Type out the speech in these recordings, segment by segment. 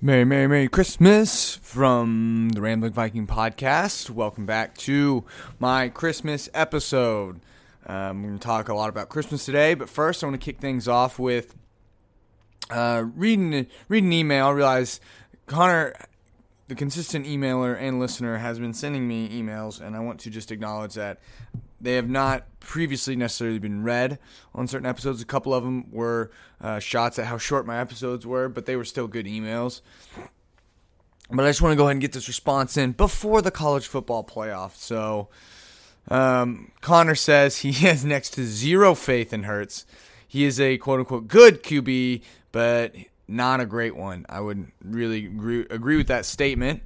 Merry, Merry, Merry Christmas from the Rambling Viking podcast. Welcome back to my Christmas episode. Um, we're going to talk a lot about Christmas today, but first I want to kick things off with uh, reading reading an email. I realize Connor, the consistent emailer and listener, has been sending me emails, and I want to just acknowledge that they have not previously necessarily been read on certain episodes. A couple of them were uh, shots at how short my episodes were, but they were still good emails. But I just want to go ahead and get this response in before the college football playoff. So, um, Connor says he has next to zero faith in Hurts. He is a quote unquote good QB, but not a great one. I would really agree, agree with that statement.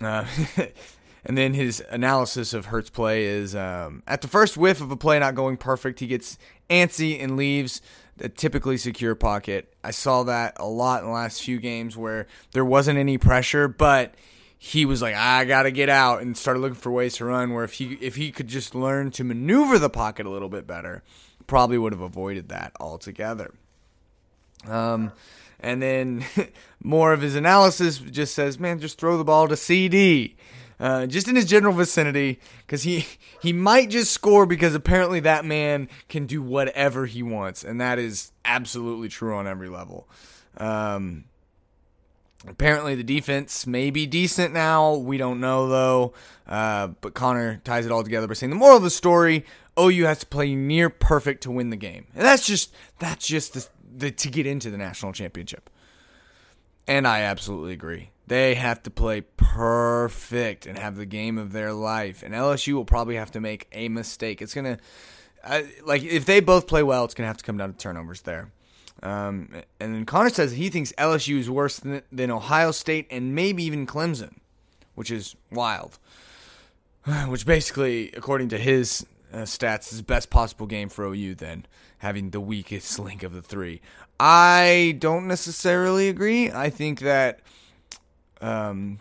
Uh, And then his analysis of Hurts' play is um, at the first whiff of a play not going perfect, he gets antsy and leaves a typically secure pocket. I saw that a lot in the last few games where there wasn't any pressure, but he was like, I gotta get out and started looking for ways to run. Where if he if he could just learn to maneuver the pocket a little bit better, probably would have avoided that altogether. Um, and then more of his analysis just says, man, just throw the ball to CD uh, just in his general vicinity, because he he might just score because apparently that man can do whatever he wants, and that is absolutely true on every level. Um, apparently the defense may be decent now. We don't know though. Uh, but Connor ties it all together by saying the moral of the story: OU has to play near perfect to win the game, and that's just that's just the, the to get into the national championship. And I absolutely agree. They have to play perfect and have the game of their life. And LSU will probably have to make a mistake. It's going to, like, if they both play well, it's going to have to come down to turnovers there. Um, and then Connor says he thinks LSU is worse than, than Ohio State and maybe even Clemson, which is wild. Which basically, according to his uh, stats, is best possible game for OU then, having the weakest link of the three. I don't necessarily agree. I think that um,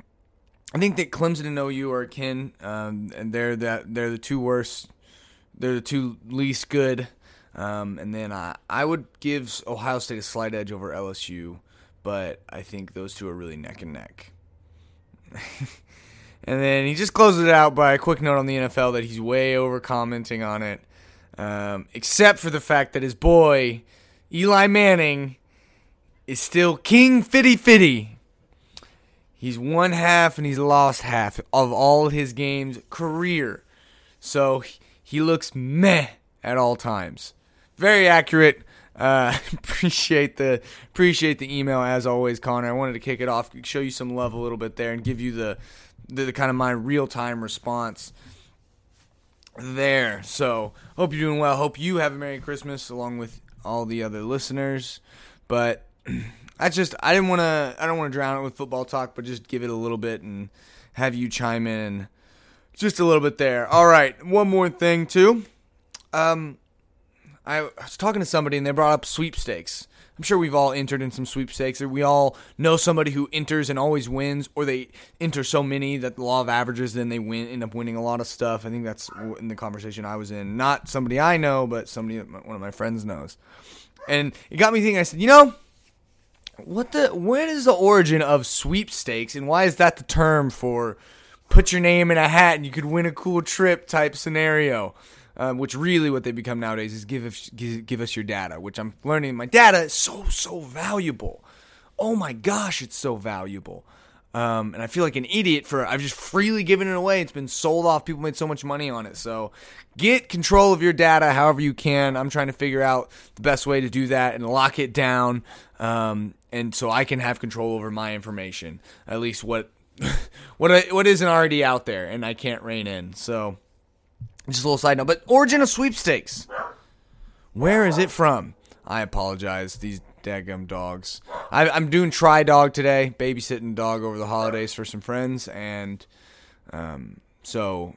I think that Clemson and OU are akin, um, and they're that they're the two worst. They're the two least good. Um, and then I, I would give Ohio State a slight edge over LSU, but I think those two are really neck and neck. and then he just closes it out by a quick note on the NFL that he's way over commenting on it, um, except for the fact that his boy Eli Manning is still King Fitty Fitty He's won half and he's lost half of all his games career. So he looks meh at all times. Very accurate. Uh, appreciate the appreciate the email as always, Connor. I wanted to kick it off, show you some love a little bit there, and give you the the, the kind of my real time response there. So hope you're doing well. Hope you have a Merry Christmas along with all the other listeners. But I just I didn't want to I don't want to drown it with football talk, but just give it a little bit and have you chime in just a little bit there. All right, one more thing too. Um, I was talking to somebody and they brought up sweepstakes. I'm sure we've all entered in some sweepstakes, or we all know somebody who enters and always wins, or they enter so many that the law of averages, then they win, end up winning a lot of stuff. I think that's in the conversation I was in. Not somebody I know, but somebody one of my friends knows. And it got me thinking. I said, you know, what the? When is the origin of sweepstakes, and why is that the term for put your name in a hat and you could win a cool trip type scenario? Um, which really what they become nowadays is give us give, give us your data, which I'm learning. My data is so so valuable. Oh my gosh, it's so valuable. Um, and I feel like an idiot for I've just freely given it away. It's been sold off. People made so much money on it. So get control of your data however you can. I'm trying to figure out the best way to do that and lock it down. Um, and so I can have control over my information, at least what what what isn't already out there, and I can't rein in. So, just a little side note. But origin of sweepstakes, where is it from? I apologize. These daggum dogs. I, am doing try dog today, babysitting dog over the holidays for some friends, and um, so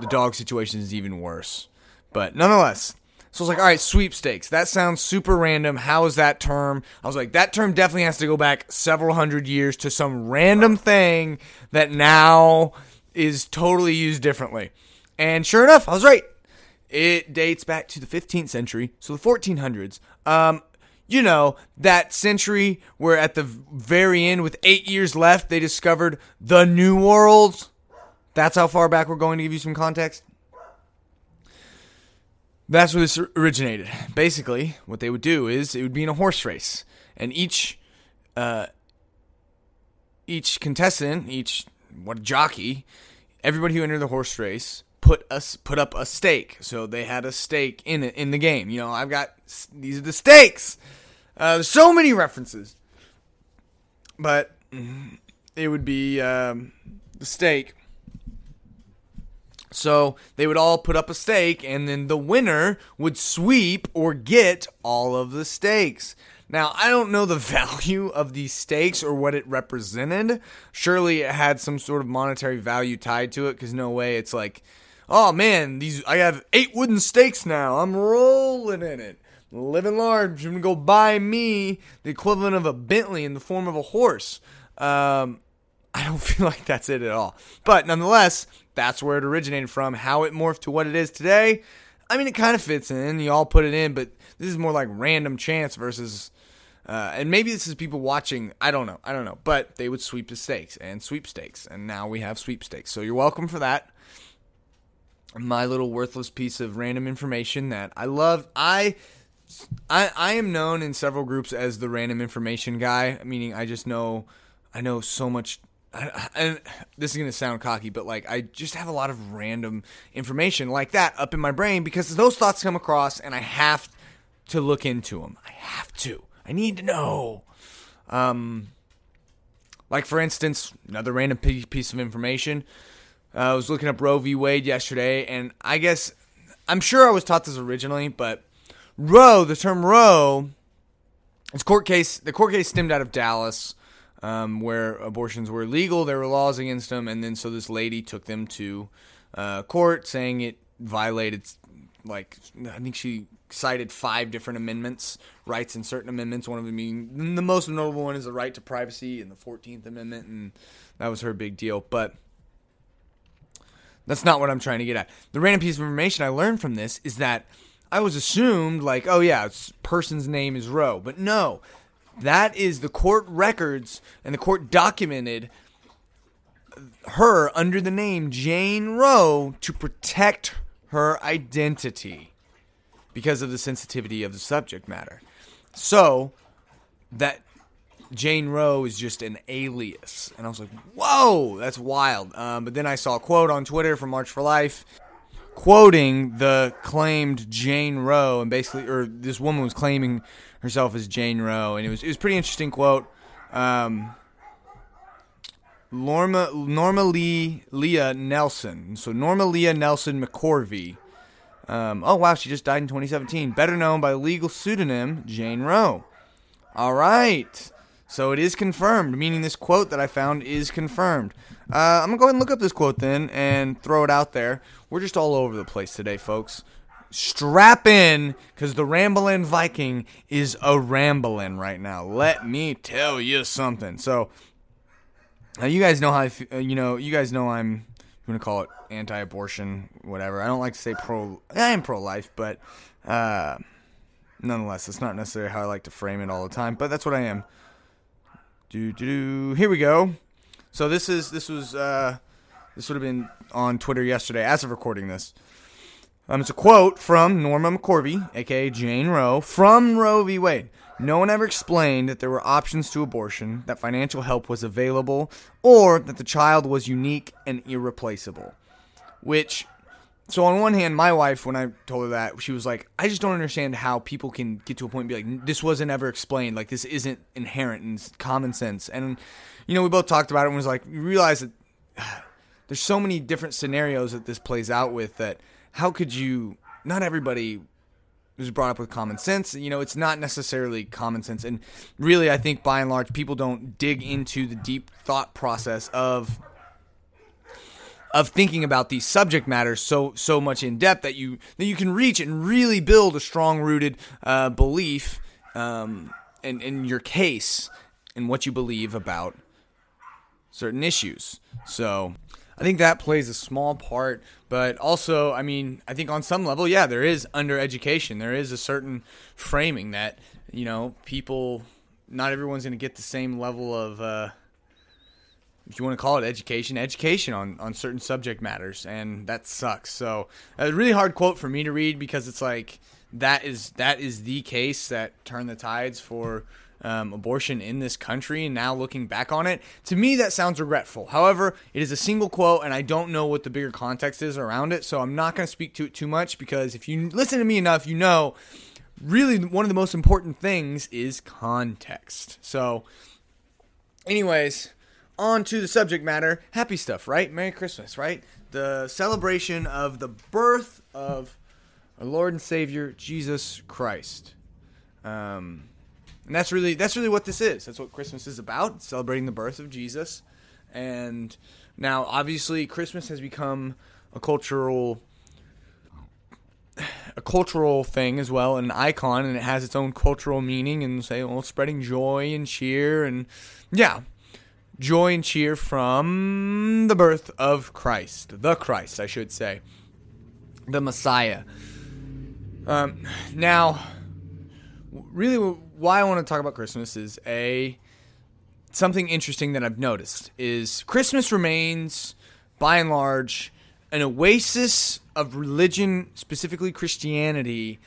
the dog situation is even worse. But nonetheless, so I was like, all right, sweepstakes. That sounds super random. How is that term? I was like, that term definitely has to go back several hundred years to some random thing that now is totally used differently. And sure enough, I was right. It dates back to the 15th century, so the 1400s. Um, you know, that century where at the very end, with eight years left, they discovered the New World. That's how far back we're going to give you some context. That's where this originated. Basically, what they would do is it would be in a horse race, and each uh, each contestant, each what jockey, everybody who entered the horse race put us put up a stake. So they had a stake in it in the game. You know, I've got these are the stakes. Uh, there's so many references, but it would be um, the stake. So they would all put up a stake, and then the winner would sweep or get all of the stakes. Now, I don't know the value of these stakes or what it represented. Surely it had some sort of monetary value tied to it, because no way it's like, oh man, these I have eight wooden stakes now. I'm rolling in it. Living large. I'm gonna go buy me the equivalent of a Bentley in the form of a horse. Um, I don't feel like that's it at all. But nonetheless, that's where it originated from. How it morphed to what it is today, I mean, it kind of fits in. You all put it in, but this is more like random chance versus. Uh, and maybe this is people watching. I don't know. I don't know. But they would sweep the stakes and sweepstakes, and now we have sweepstakes. So you're welcome for that. My little worthless piece of random information that I love. I I I am known in several groups as the random information guy, meaning I just know I know so much and this is going to sound cocky, but like I just have a lot of random information like that up in my brain because those thoughts come across and I have to look into them. I have to. I need to know. Um, like for instance, another random piece of information. Uh, I was looking up Roe v. Wade yesterday, and I guess I'm sure I was taught this originally, but Roe, the term Roe, it's court case. The court case stemmed out of Dallas um, where abortions were legal. There were laws against them, and then so this lady took them to uh, court, saying it violated, like I think she cited five different amendments, rights in certain amendments. One of them being the most notable one is the right to privacy and the Fourteenth Amendment, and that was her big deal. But that's not what I'm trying to get at. The random piece of information I learned from this is that I was assumed like, oh yeah, person's name is Roe, but no, that is the court records and the court documented her under the name Jane Roe to protect her identity because of the sensitivity of the subject matter. So that Jane Roe is just an alias. And I was like, whoa, that's wild. Um, but then I saw a quote on Twitter from March for Life quoting the claimed Jane Roe, and basically, or this woman was claiming herself as Jane Roe, and it was it was pretty interesting quote. Um, Norma Norma Lee Leah Nelson. So Norma Leah Nelson McCorvey. Um, oh wow, she just died in 2017. Better known by legal pseudonym Jane Roe. All right. So it is confirmed, meaning this quote that I found is confirmed. Uh, I'm gonna go ahead and look up this quote then and throw it out there. We're just all over the place today, folks. Strap in, because the Ramblin' Viking is a ramblin' right now. Let me tell you something. So, you guys know how I, f- uh, you know, you guys know I'm going to call it anti-abortion, whatever. I don't like to say pro. I am pro-life, but uh, nonetheless, it's not necessarily how I like to frame it all the time. But that's what I am. Do do do. Here we go. So this is this was uh, this would have been on Twitter yesterday as of recording this. Um, it's a quote from Norma McCorvey, aka Jane Roe, from Roe v. Wade. No one ever explained that there were options to abortion, that financial help was available, or that the child was unique and irreplaceable. Which, so on one hand, my wife, when I told her that, she was like, I just don't understand how people can get to a point and be like, this wasn't ever explained. Like, this isn't inherent in common sense. And, you know, we both talked about it and was like, we realized that there's so many different scenarios that this plays out with that how could you not everybody was brought up with common sense you know it's not necessarily common sense and really i think by and large people don't dig into the deep thought process of of thinking about these subject matters so so much in depth that you that you can reach and really build a strong rooted uh, belief um, in, in your case and what you believe about certain issues so I think that plays a small part, but also, I mean, I think on some level, yeah, there is under education. There is a certain framing that you know, people, not everyone's going to get the same level of, uh, if you want to call it education, education on, on certain subject matters, and that sucks. So a really hard quote for me to read because it's like that is that is the case that turned the tides for um, abortion in this country. And now looking back on it, to me that sounds regretful. However, it is a single quote, and I don't know what the bigger context is around it, so I'm not going to speak to it too much because if you listen to me enough, you know really one of the most important things is context. So, anyways, on to the subject matter. Happy stuff, right? Merry Christmas, right? The celebration of the birth of our Lord and Savior Jesus Christ. Um, and that's really that's really what this is. That's what Christmas is about, celebrating the birth of Jesus. And now obviously Christmas has become a cultural a cultural thing as well, an icon, and it has its own cultural meaning and say, well, spreading joy and cheer and yeah, joy and cheer from the birth of Christ, the Christ, I should say, the Messiah. Um, now, really, why I want to talk about Christmas is a something interesting that I've noticed is Christmas remains, by and large, an oasis of religion, specifically Christianity,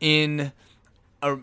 in a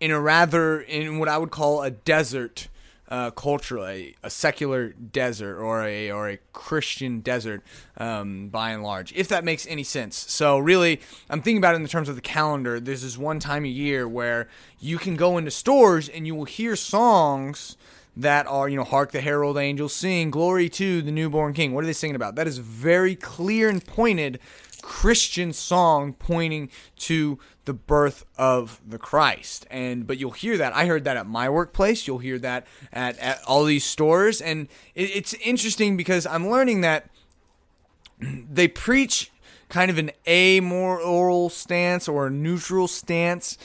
in a rather in what I would call a desert uh, culture, a, secular desert or a or a Christian desert, um, by and large, if that makes any sense. So really, I'm thinking about it in the terms of the calendar. There's this one time a year where you can go into stores and you will hear songs that are, you know, hark the herald angels sing, glory to the newborn king. What are they singing about? That is very clear and pointed Christian song pointing to the birth of the Christ. And but you'll hear that. I heard that at my workplace. You'll hear that at, at all these stores. And it, it's interesting because I'm learning that they preach kind of an amoral stance or a neutral stance.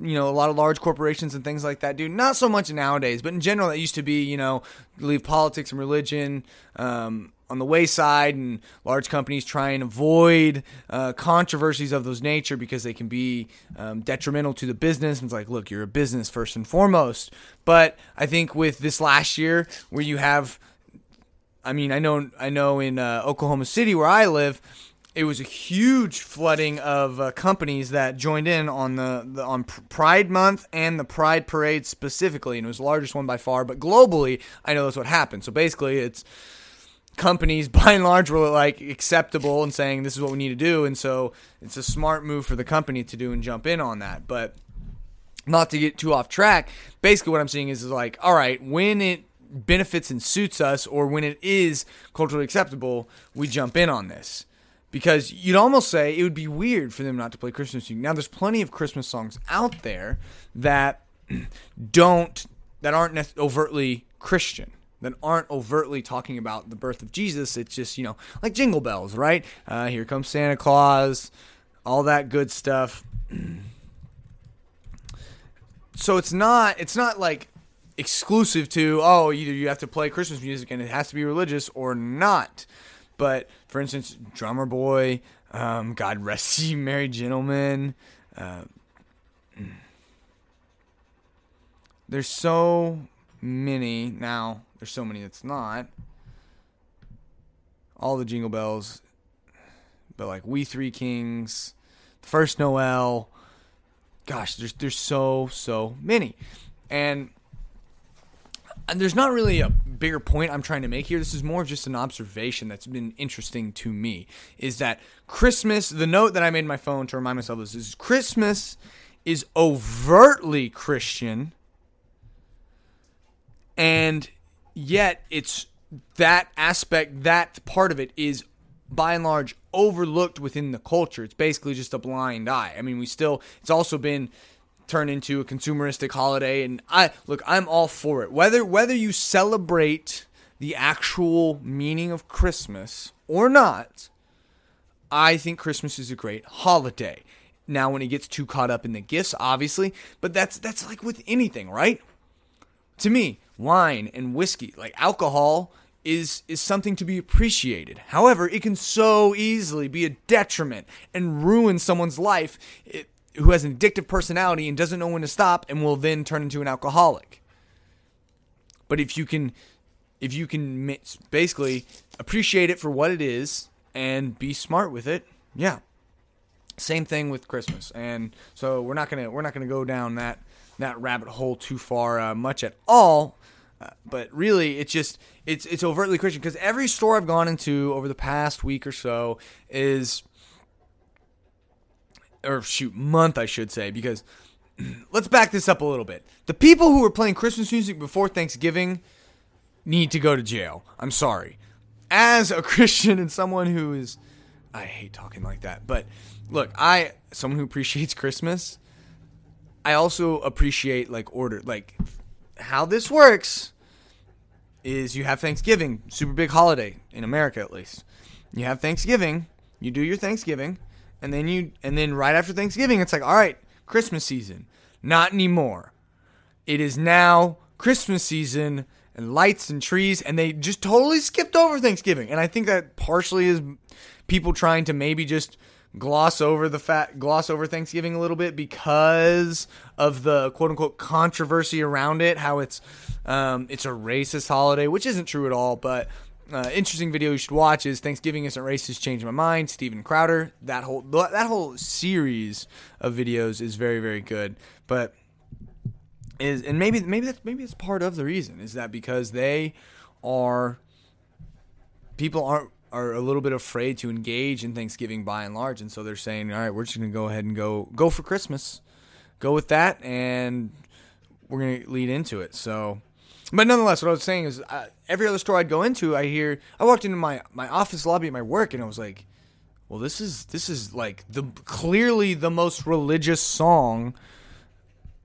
you know, a lot of large corporations and things like that do. Not so much nowadays, but in general, that used to be, you know, leave politics and religion um, on the wayside, and large companies try and avoid uh, controversies of those nature because they can be um, detrimental to the business. And it's like, look, you're a business first and foremost. But I think with this last year, where you have I mean, I know, I know in uh, Oklahoma City where I live, it was a huge flooding of uh, companies that joined in on the, the, on Pride Month and the Pride Parade specifically, and it was the largest one by far. But globally, I know that's what happened. So basically, it's companies by and large were like acceptable and saying this is what we need to do, and so it's a smart move for the company to do and jump in on that. But not to get too off track, basically what I'm seeing is, is like, all right, when it benefits and suits us, or when it is culturally acceptable, we jump in on this because you'd almost say it would be weird for them not to play Christmas music. Now, there's plenty of Christmas songs out there that don't that aren't overtly Christian, that aren't overtly talking about the birth of Jesus. It's just you know like Jingle Bells, right? Uh, Here comes Santa Claus, all that good stuff. so it's not it's not like exclusive to oh either you have to play Christmas music and it has to be religious or not. But for instance, Drummer Boy, um, God Rest You Merry Gentlemen. Uh, there's so many now. There's so many that's not. All the Jingle Bells, but like We Three Kings, First Noel. Gosh, there's there's so so many, and and there's not really a bigger point I'm trying to make here. This is more of just an observation that's been interesting to me. Is that Christmas? The note that I made my phone to remind myself of this is Christmas is overtly Christian, and yet it's that aspect, that part of it is by and large overlooked within the culture. It's basically just a blind eye. I mean, we still, it's also been turned into a consumeristic holiday and I look I'm all for it whether whether you celebrate the actual meaning of Christmas or not I think Christmas is a great holiday now when it gets too caught up in the gifts obviously but that's that's like with anything right to me wine and whiskey like alcohol is is something to be appreciated. However, it can so easily be a detriment and ruin someone's life eh, who has an addictive personality and doesn't know when to stop and will then turn into an alcoholic. But if you can if you can basically appreciate it for what it is and be smart with it, yeah. Same thing with Christmas. And so we're not going to we're not going to go down that that rabbit hole too far uh, much at all. Uh, but really, it's just it's it's overtly Christian because every store I've gone into over the past week or so is or shoot, month, I should say, because let's back this up a little bit. The people who were playing Christmas music before Thanksgiving need to go to jail. I'm sorry. As a Christian and someone who is, I hate talking like that, but look, I, someone who appreciates Christmas, I also appreciate like order, like how this works is you have Thanksgiving, super big holiday in America at least. You have Thanksgiving, you do your Thanksgiving, and then you and then right after Thanksgiving it's like, "All right, Christmas season." Not anymore. It is now Christmas season and lights and trees and they just totally skipped over Thanksgiving. And I think that partially is people trying to maybe just gloss over the fat gloss over Thanksgiving a little bit because of the quote unquote controversy around it, how it's um, it's a racist holiday, which isn't true at all, but uh, interesting video you should watch is Thanksgiving isn't racist. Changed my mind. Steven Crowder. That whole that whole series of videos is very very good. But is and maybe maybe that's maybe it's part of the reason is that because they are people aren't are a little bit afraid to engage in Thanksgiving by and large, and so they're saying, all right, we're just gonna go ahead and go go for Christmas, go with that, and we're gonna lead into it. So but nonetheless, what I was saying is, uh, every other store I'd go into, I hear. I walked into my my office lobby at my work, and I was like, "Well, this is this is like the clearly the most religious song."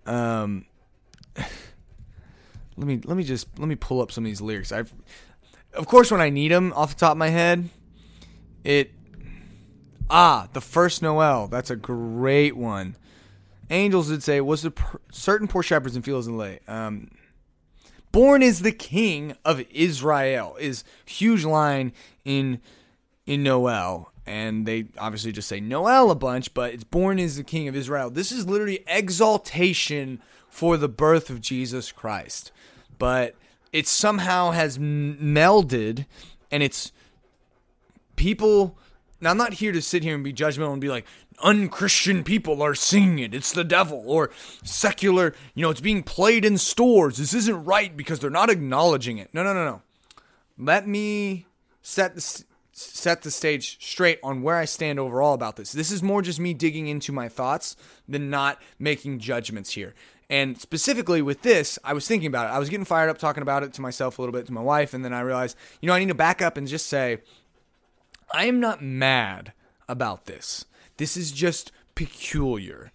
Um, let me let me just let me pull up some of these lyrics. I've, of course, when I need them off the top of my head, it. Ah, the first Noel. That's a great one. Angels did say was the per, certain poor shepherds in fields and lay. Um, born is the king of Israel is huge line in in Noel. And they obviously just say Noel a bunch, but it's born is the king of Israel. This is literally exaltation for the birth of Jesus Christ. But it somehow has melded and it's people now I'm not here to sit here and be judgmental and be like, unchristian people are seeing it. It's the devil. Or secular, you know, it's being played in stores. This isn't right because they're not acknowledging it. No, no, no, no. Let me set the, set the stage straight on where I stand overall about this. This is more just me digging into my thoughts than not making judgments here. And specifically with this, I was thinking about it. I was getting fired up talking about it to myself a little bit, to my wife, and then I realized, you know, I need to back up and just say, I am not mad about this. This is just peculiar.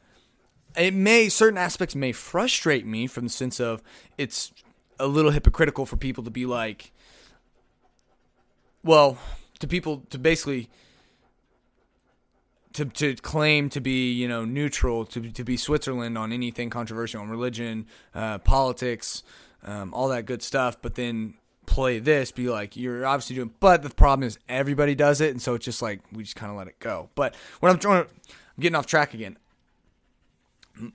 It may certain aspects may frustrate me from the sense of it's a little hypocritical for people to be like well, to people to basically to, to claim to be you know neutral to, to be Switzerland on anything controversial on religion, uh, politics, um, all that good stuff, but then play this, be like, you're obviously doing, but the problem is everybody does it, and so it's just like we just kind of let it go. But what I'm trying, I'm getting off track again.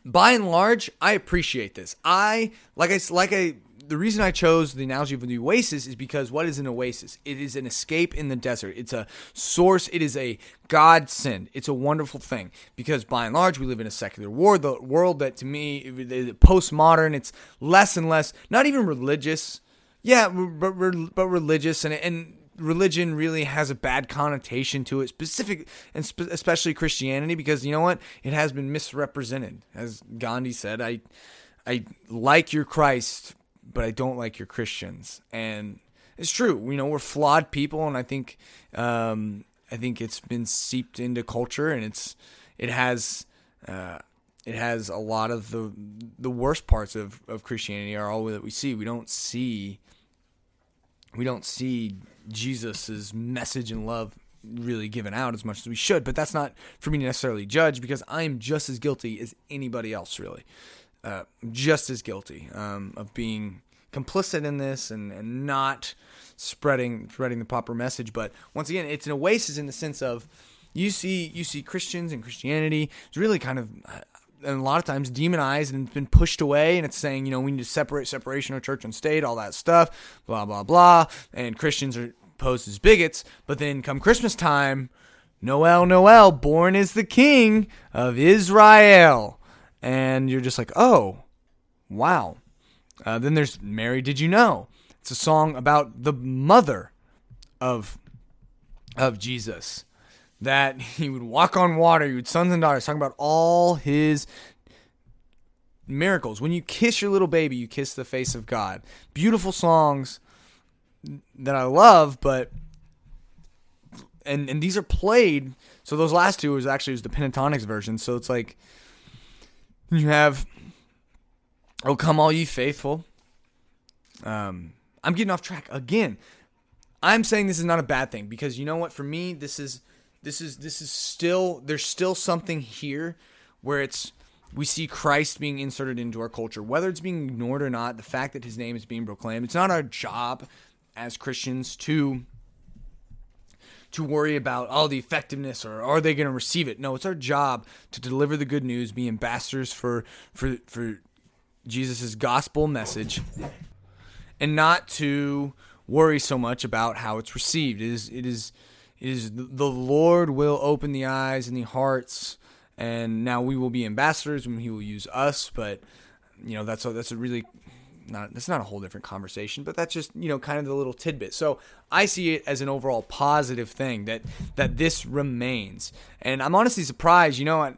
By and large, I appreciate this. I like I like I the reason I chose the analogy of the oasis is because what is an oasis? It is an escape in the desert. It's a source. It is a godsend. It's a wonderful thing because by and large we live in a secular world. The world that to me, postmodern, it's less and less, not even religious yeah, but but religious and and religion really has a bad connotation to it, specific and spe- especially Christianity, because you know what? It has been misrepresented. As Gandhi said, I I like your Christ, but I don't like your Christians, and it's true. You know, we're flawed people, and I think um, I think it's been seeped into culture, and it's it has. Uh, it has a lot of the the worst parts of, of Christianity are all that we see. We don't see we don't see Jesus's message and love really given out as much as we should. But that's not for me to necessarily judge because I'm just as guilty as anybody else, really. Uh, just as guilty um, of being complicit in this and, and not spreading spreading the proper message. But once again, it's an oasis in the sense of you see you see Christians and Christianity is really kind of uh, and a lot of times demonized and been pushed away. And it's saying you know we need to separate separation of church and state all that stuff blah blah blah. And christians are posed as bigots. But then come christmas time noel noel born is the king of israel and you're just like oh wow uh, then there's mary did you know it's a song about the mother of of jesus that he would walk on water, he would sons and daughters, talking about all his miracles. When you kiss your little baby, you kiss the face of God. Beautiful songs that I love, but and and these are played. So those last two was actually was the Pentatonix version. So it's like you have Oh come all ye faithful. Um I'm getting off track again. I'm saying this is not a bad thing because you know what for me this is this is this is still there's still something here where it's we see Christ being inserted into our culture, whether it's being ignored or not. The fact that His name is being proclaimed, it's not our job as Christians to to worry about all oh, the effectiveness or are they going to receive it. No, it's our job to deliver the good news, be ambassadors for for for Jesus' gospel message, and not to worry so much about how it's received. It is it is is the Lord will open the eyes and the hearts, and now we will be ambassadors and He will use us. But you know that's a, that's a really not that's not a whole different conversation, but that's just you know kind of the little tidbit. So I see it as an overall positive thing that that this remains, and I'm honestly surprised. You know,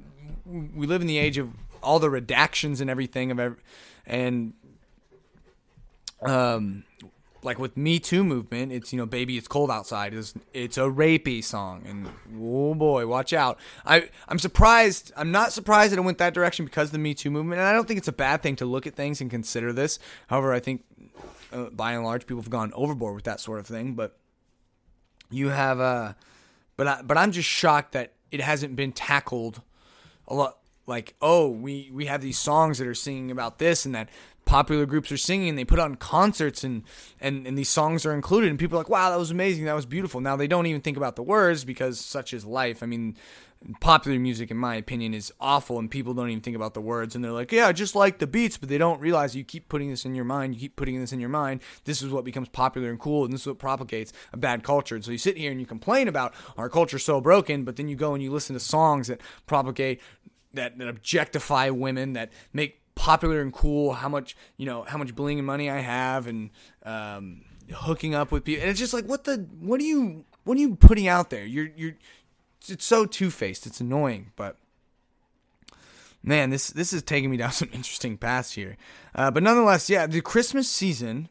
we live in the age of all the redactions and everything of every, and um like with Me Too movement, it's you know, baby, it's cold outside. It's it's a rapey song, and oh boy, watch out. I I'm surprised. I'm not surprised that it went that direction because of the Me Too movement, and I don't think it's a bad thing to look at things and consider this. However, I think uh, by and large, people have gone overboard with that sort of thing. But you have, uh, but I, but I'm just shocked that it hasn't been tackled a lot like oh we we have these songs that are singing about this and that popular groups are singing and they put on concerts and, and and these songs are included and people are like wow that was amazing that was beautiful. Now they don't even think about the words because such is life. I mean popular music in my opinion is awful and people don't even think about the words and they're like yeah I just like the beats but they don't realize you keep putting this in your mind you keep putting this in your mind this is what becomes popular and cool and this is what propagates a bad culture. And so you sit here and you complain about our culture so broken but then you go and you listen to songs that propagate that, that objectify women that make popular and cool, how much you know, how much bling and money I have, and um, hooking up with people. And it's just like, what the, what are you, what are you putting out there? You're, you're, it's so two faced. It's annoying, but man, this this is taking me down some interesting paths here. Uh, but nonetheless, yeah, the Christmas season.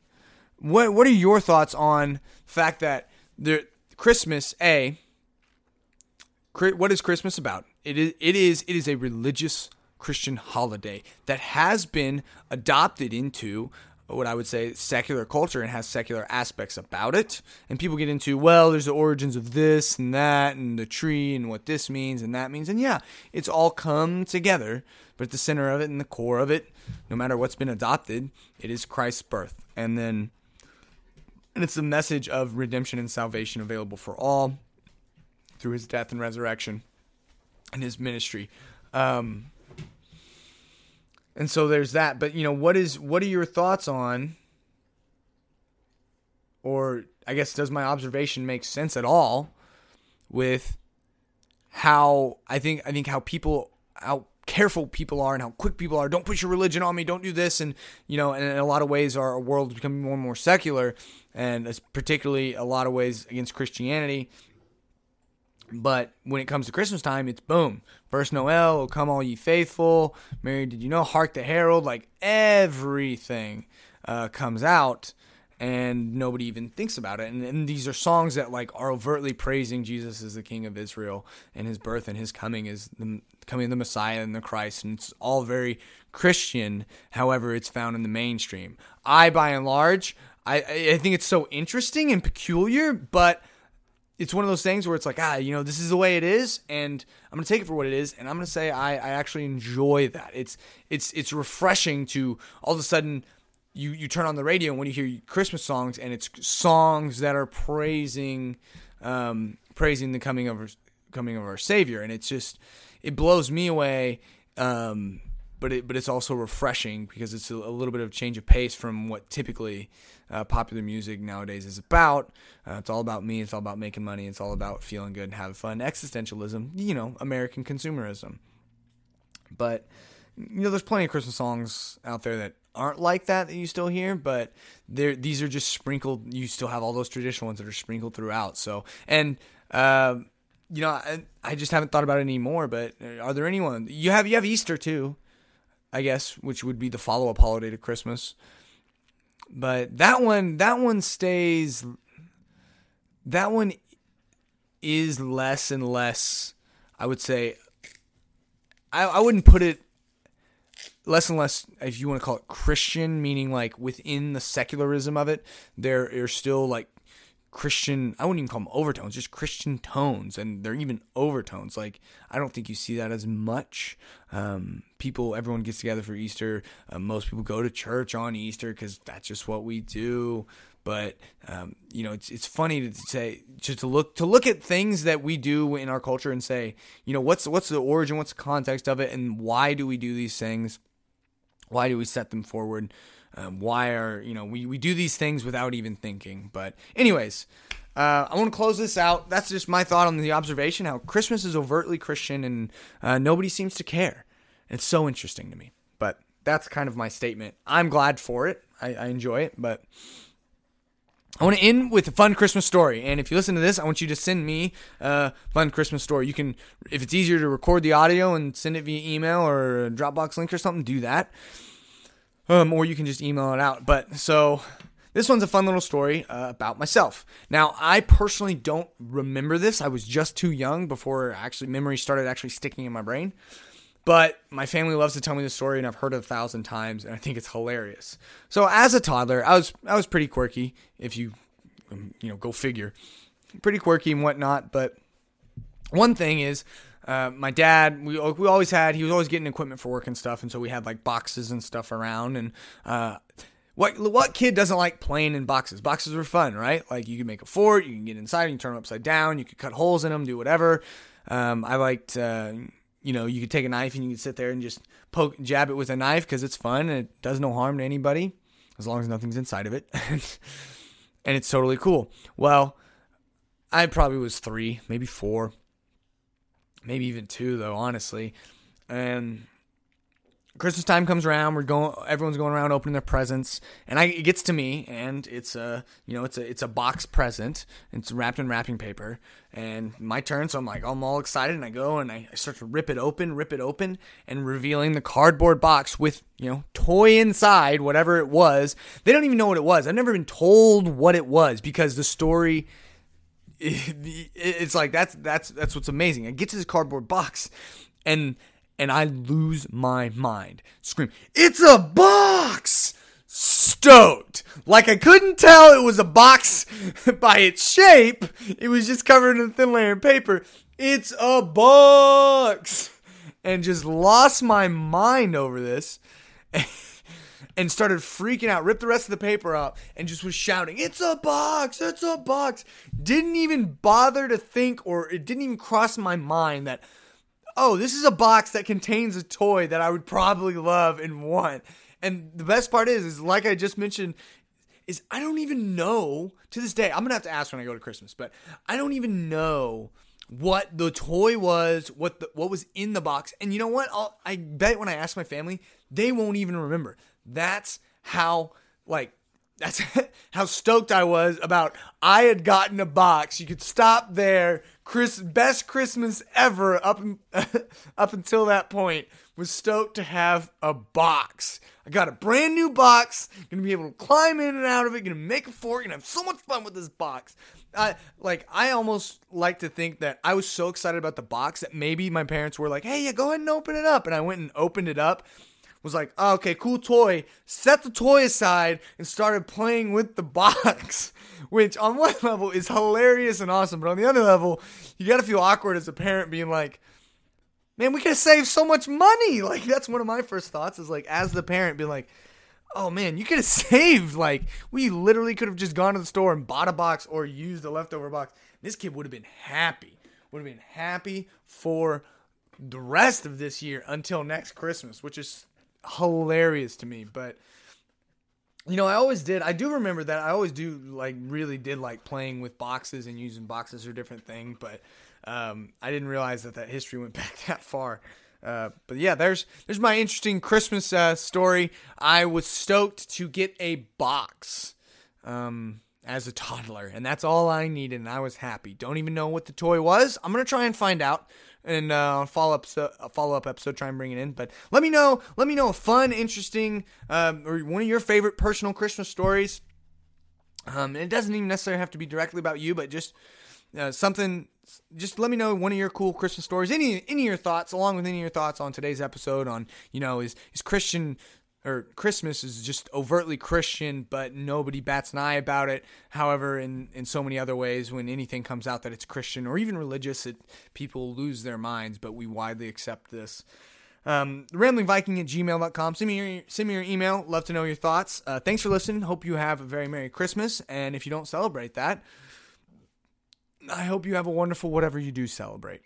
What what are your thoughts on the fact that the Christmas a what is Christmas about? It is it is it is a religious Christian holiday that has been adopted into what I would say secular culture and has secular aspects about it. And people get into, well, there's the origins of this and that and the tree and what this means and that means. And yeah, it's all come together, but at the center of it and the core of it, no matter what's been adopted, it is Christ's birth. And then and it's the message of redemption and salvation available for all through his death and resurrection and his ministry. Um, and so there's that. But you know, what is what are your thoughts on or I guess does my observation make sense at all with how I think I think how people how careful people are and how quick people are. Don't put your religion on me. Don't do this. And you know, and in a lot of ways, our world is becoming more and more secular, and particularly a lot of ways against Christianity. But when it comes to Christmas time, it's boom. First Noel, oh, come all ye faithful. Mary, did you know? Hark the Herald. Like everything uh, comes out and nobody even thinks about it. And, and, these are songs that like are overtly praising Jesus as the King of Israel and his birth and his coming is the coming of the Messiah and the Christ. And it's all very Christian. However, it's found in the mainstream. I, by and large, I, I think it's so interesting and peculiar, but it's one of those things where it's like, ah, you know, this is the way it is, and I'm gonna take it for what it is, and I'm gonna say I, I actually enjoy that. It's it's it's refreshing to all of a sudden you you turn on the radio and when you hear Christmas songs and it's songs that are praising um, praising the coming of coming of our Savior, and it's just it blows me away. Um, but it but it's also refreshing because it's a, a little bit of change of pace from what typically uh, popular music nowadays is about. Uh, it's all about me. It's all about making money. It's all about feeling good and having fun. Existentialism, you know, American consumerism. But you know, there's plenty of Christmas songs out there that aren't like that that you still hear, but they these are just sprinkled. You still have all those traditional ones that are sprinkled throughout. So and. Uh, you know, I, I just haven't thought about it anymore. But are there anyone you have? You have Easter too, I guess, which would be the follow up holiday to Christmas. But that one, that one stays. That one is less and less. I would say. I I wouldn't put it less and less if you want to call it Christian, meaning like within the secularism of it, there are still like Christian, I wouldn't even call them overtones, just Christian tones, and they're even overtones. Like I don't think you see that as much. Um, people, everyone gets together for Easter. Uh, most people go to church on Easter because that's just what we do. But um, you know, it's it's funny to say just to look to look at things that we do in our culture and say, you know, what's what's the origin, what's the context of it, and why do we do these things? Why do we set them forward? Um, why are you know we, we do these things without even thinking? But anyways, uh, I want to close this out. That's just my thought on the observation how Christmas is overtly Christian and uh, nobody seems to care. It's so interesting to me. But that's kind of my statement. I'm glad for it. I, I enjoy it, but. I want to end with a fun Christmas story. And if you listen to this, I want you to send me a fun Christmas story. You can, if it's easier to record the audio and send it via email or Dropbox link or something, do that um, or you can just email it out. But so this one's a fun little story uh, about myself. Now, I personally don't remember this. I was just too young before actually memory started actually sticking in my brain. But my family loves to tell me the story, and I've heard it a thousand times, and I think it's hilarious. So, as a toddler, I was I was pretty quirky. If you um, you know, go figure, pretty quirky and whatnot. But one thing is, uh, my dad, we we always had. He was always getting equipment for work and stuff, and so we had like boxes and stuff around. And uh, what what kid doesn't like playing in boxes? Boxes were fun, right? Like you can make a fort, you can get inside, you can turn them upside down, you could cut holes in them, do whatever. Um, I liked, uh, you know, you could take a knife and you could sit there and just poke, jab it with a knife because it's fun and it does no harm to anybody as long as nothing's inside of it, and it's totally cool. Well, I probably was three, maybe four maybe even two though, honestly. And Christmas time comes around, we're going, everyone's going around opening their presents, and I, it gets to me, and it's a, you know, it's a, it's a box present, it's wrapped in wrapping paper, and my turn, so I'm like, I'm all excited, and I go and I, I start to rip it open, rip it open, and revealing the cardboard box with, you know, toy inside, whatever it was. They don't even know what it was. I've never been told what it was because the story it's like that's that's that's what's amazing. I get to this cardboard box, and and I lose my mind. Scream! It's a box! Stoked! Like I couldn't tell it was a box by its shape. It was just covered in a thin layer of paper. It's a box! And just lost my mind over this. and started freaking out, ripped the rest of the paper up, and just was shouting, It's a box! It's a box! Didn't even bother to think, or it didn't even cross my mind that, oh, this is a box that contains a toy that I would probably love and want. And the best part is, is like I just mentioned, is I don't even know to this day. I'm gonna have to ask when I go to Christmas, but I don't even know what the toy was, what the, what was in the box. And you know what? I'll, I bet when I ask my family, they won't even remember. That's how like that's how stoked I was about I had gotten a box. You could stop there. Chris best Christmas ever up up until that point was stoked to have a box. I got a brand new box. Gonna be able to climb in and out of it. Gonna make a fort. Gonna have so much fun with this box. I like. I almost like to think that I was so excited about the box that maybe my parents were like, "Hey, yeah, go ahead and open it up." And I went and opened it up, was like, oh, okay, cool toy, set the toy aside and started playing with the box, which on one level is hilarious and awesome, but on the other level, you gotta feel awkward as a parent being like, man, we could have saved so much money. Like, that's one of my first thoughts is like, as the parent, being like, oh man, you could have saved. Like, we literally could have just gone to the store and bought a box or used a leftover box. This kid would have been happy would have been happy for the rest of this year until next Christmas, which is hilarious to me. But you know, I always did. I do remember that. I always do like really did like playing with boxes and using boxes or different things. But um, I didn't realize that that history went back that far. Uh, but yeah, there's there's my interesting Christmas uh, story. I was stoked to get a box um, as a toddler, and that's all I needed, and I was happy. Don't even know what the toy was. I'm gonna try and find out and uh, follow up a follow up episode. Try and bring it in. But let me know. Let me know a fun, interesting, um, or one of your favorite personal Christmas stories. Um, it doesn't even necessarily have to be directly about you, but just uh, something. Just let me know one of your cool Christmas stories. Any any of your thoughts, along with any of your thoughts on today's episode on you know is is Christian or Christmas is just overtly Christian, but nobody bats an eye about it. However, in, in so many other ways, when anything comes out that it's Christian or even religious, it, people lose their minds, but we widely accept this. Um, ramblingviking at gmail.com. Send me, your, send me your email. Love to know your thoughts. Uh, thanks for listening. Hope you have a very Merry Christmas. And if you don't celebrate that, I hope you have a wonderful whatever you do celebrate.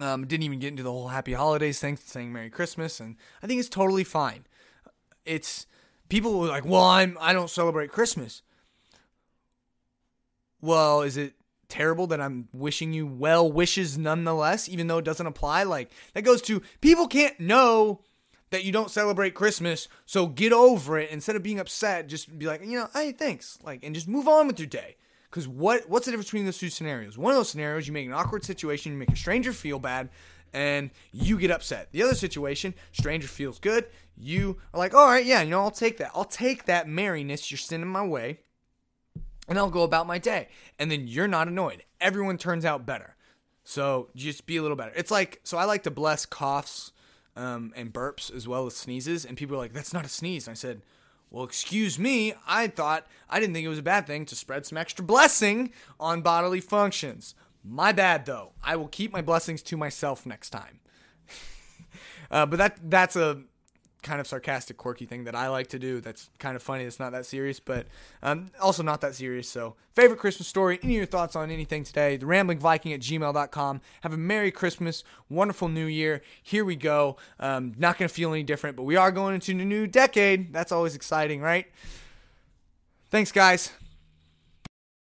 Um, didn't even get into the whole happy holidays thing, saying Merry Christmas, and I think it's totally fine. It's people like, "Well, I'm I don't celebrate Christmas." Well, is it terrible that I'm wishing you well wishes nonetheless, even though it doesn't apply? Like that goes to people can't know that you don't celebrate Christmas, so get over it. Instead of being upset, just be like, you know, hey, thanks, like, and just move on with your day. Because what what's the difference between those two scenarios? One of those scenarios, you make an awkward situation, you make a stranger feel bad, and you get upset. The other situation, stranger feels good, you are like, all right, yeah, you know, I'll take that. I'll take that merriness you're sending my way, and I'll go about my day. And then you're not annoyed. Everyone turns out better. So just be a little better. It's like, so I like to bless coughs um, and burps as well as sneezes, and people are like, that's not a sneeze. And I said, well, excuse me, I thought, I didn't think it was a bad thing to spread some extra blessing on bodily functions. My bad, though. I will keep my blessings to myself next time. uh, but that that's a kind of sarcastic, quirky thing that I like to do. That's kind of funny. It's not that serious, but um, also not that serious. So, favorite Christmas story? Any of your thoughts on anything today? The Rambling Viking at gmail.com. Have a Merry Christmas, wonderful New Year. Here we go. Um, not going to feel any different, but we are going into a new decade. That's always exciting, right? Thanks, guys.